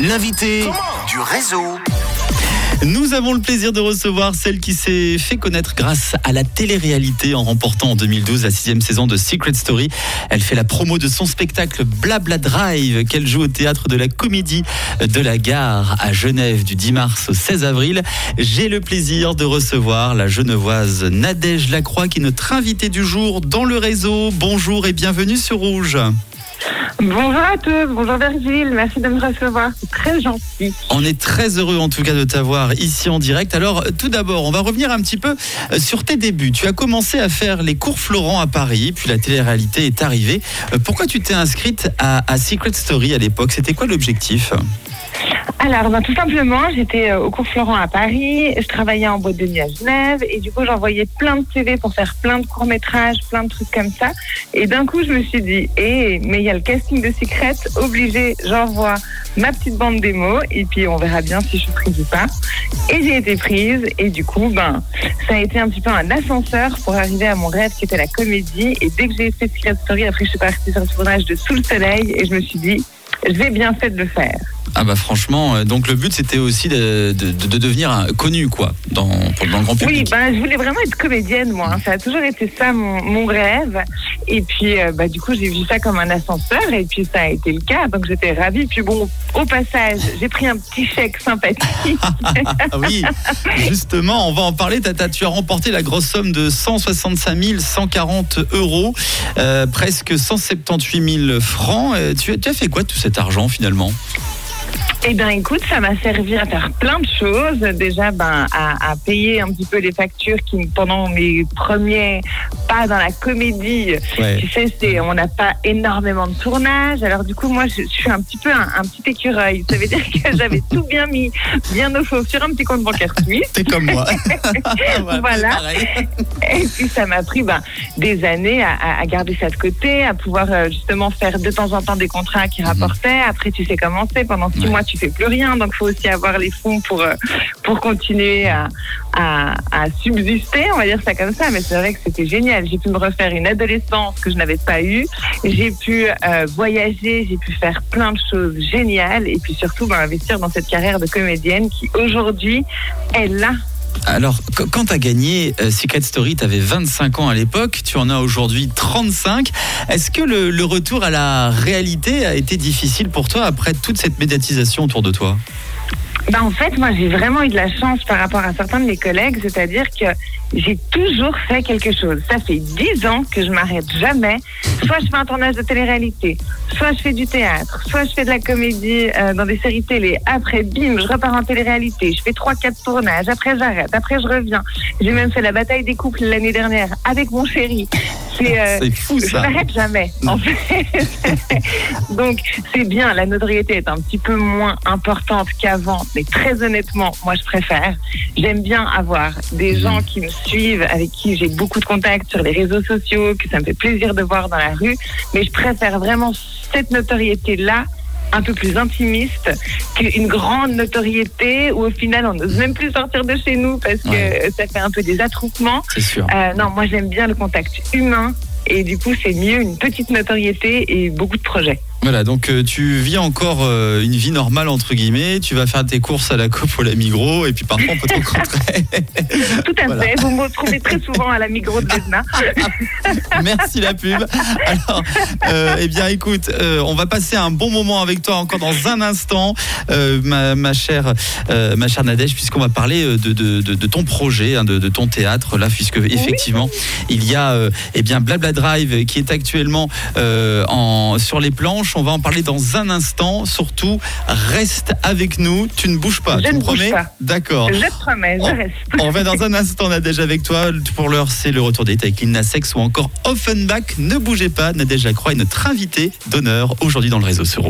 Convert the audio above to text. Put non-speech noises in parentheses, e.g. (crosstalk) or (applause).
L'invité du réseau. Nous avons le plaisir de recevoir celle qui s'est fait connaître grâce à la télé-réalité en remportant en 2012 la sixième saison de Secret Story. Elle fait la promo de son spectacle Blabla Drive qu'elle joue au théâtre de la Comédie de la Gare à Genève du 10 mars au 16 avril. J'ai le plaisir de recevoir la genevoise Nadège Lacroix qui est notre invitée du jour dans le réseau. Bonjour et bienvenue sur Rouge. Bonjour à tous, bonjour Virgile, merci de me recevoir, c'est très gentil. On est très heureux en tout cas de t'avoir ici en direct. Alors tout d'abord, on va revenir un petit peu euh, sur tes débuts. Tu as commencé à faire les cours Florent à Paris, puis la télé-réalité est arrivée. Euh, Pourquoi tu t'es inscrite à, à Secret Story à l'époque? C'était quoi l'objectif? Alors, ben, tout simplement, j'étais euh, au cours Florent à Paris, je travaillais en boîte de nuit à Genève, et du coup, j'envoyais plein de CV pour faire plein de courts-métrages, plein de trucs comme ça. Et d'un coup, je me suis dit, eh, mais il y a le casting de Secret, obligé, j'envoie ma petite bande démo, et puis on verra bien si je suis prise ou pas. Et j'ai été prise, et du coup, ben, ça a été un petit peu un ascenseur pour arriver à mon rêve qui était la comédie. Et dès que j'ai fait Secret Story, après, je suis partie sur le tournage de Sous le Soleil, et je me suis dit, j'ai bien fait de le faire. Ah bah franchement, euh, donc le but c'était aussi de, de- de devenir un- connu quoi, dans, pour- dans le grand Oui, public. bah, je voulais vraiment être comédienne, moi. hein. Ça a toujours été ça, mon, mon rêve. Et puis, euh, bah, du coup, j'ai vu ça comme un ascenseur. Et puis, ça a été le cas. Donc, j'étais ravie. Puis, bon, au passage, j'ai pris un petit chèque sympathique. (laughs) Ah oui, justement, on va en parler. T'as- t'as- tu as remporté la grosse somme de 165 140 euros, euh, presque 178 000 francs. Tu, as- tu as fait quoi de tout cet argent finalement? Eh bien, écoute, ça m'a servi à faire plein de choses. Déjà, ben, à, à payer un petit peu les factures qui, pendant mes premiers pas dans la comédie, Ouais. tu sais, c'est, on n'a pas énormément de tournage. Alors, du coup, moi, je, je suis un petit peu un, un petit écureuil. Ça veut dire que j'avais (laughs) tout bien mis, bien au chaud sur un petit compte bancaire suisse. T'es comme moi. (laughs) Voilà. pareil. Et puis ça m'a pris ben, des années à, à- à garder ça de côté, à pouvoir euh, justement faire de temps en temps des contrats qui rapportaient. Après, tu sais comment c'est. Pendant six Ouais. mois, tu fais plus rien. Donc, faut aussi avoir les fonds pour, euh, pour continuer à, à, subsister, on va dire ça comme ça. Mais c'est vrai que c'était génial. J'ai pu me refaire une adolescence que je n'avais pas eue. J'ai pu euh, voyager, j'ai pu faire plein de choses géniales. Et puis surtout, ben, investir dans cette carrière de comédienne qui aujourd'hui est là Alors, qu- quand tu as gagné euh, Secret Story, tu avais 25 ans à l'époque, tu en as aujourd'hui 35. Est-ce que le retour à la réalité a été difficile pour toi après toute cette médiatisation autour de toi? Ben, en fait, moi, j'ai vraiment eu de la chance par rapport à certains de mes collègues, c'est-à-dire que j'ai toujours fait quelque chose. Ça fait dix ans que je m'arrête jamais. Soit je fais un tournage de télé-réalité, soit je fais du théâtre, soit je fais de la comédie euh, dans des séries télé. Après, bim, je repars en télé-réalité. Je fais trois, quatre tournages. Après, j'arrête. Après, je reviens. J'ai même fait la bataille des couples l'année dernière avec mon chéri. C'est euh, (laughs) je m'arrête jamais, en fait. (laughs) Donc, c'est bien, la notoriété est un petit peu moins importante qu'avant, mais très honnêtement, moi, je préfère. J'aime bien avoir des gens qui me suivent, avec qui j'ai beaucoup de contacts sur les réseaux sociaux, que ça me fait plaisir de voir dans la rue, mais je préfère vraiment cette notoriété-là un peu plus intimiste qu'une grande notoriété où au final on n'ose même plus sortir de chez nous parce que Ouais. ça fait un peu des attroupements. C'est sûr. Euh, non, moi j'aime bien le contact humain et du coup c'est mieux une petite notoriété et beaucoup de projets. Voilà, donc euh, tu vis encore euh, une vie normale entre guillemets, tu vas faire tes courses à la Coop ou à la Migros et puis parfois on peut te rencontrer. (laughs) Tout à Voilà. fait, vous me retrouvez très souvent à la Migros de Besna. (laughs) Merci la pub. Alors, euh, eh bien, écoute, on va passer un bon moment avec toi encore dans un instant, ma, ma chère, ma chère Nadège, puisqu'on va parler de, de, de, de ton projet, hein, de, ton théâtre là, puisque effectivement, il y a, eh bien, Blabla Drive qui est actuellement en sur les planches. On va en parler dans un instant. Surtout, reste avec nous. Tu ne bouges pas. Je tu ne promets. D'accord. Je te promets, je Oh. reste. (laughs) On va dans un instant, Nadège, avec toi. Pour l'heure, c'est le retour des avec Lina Sex ou encore Offenbach. Ne bougez pas, Nadège Lacroix est notre invitée d'honneur aujourd'hui dans le réseau sur.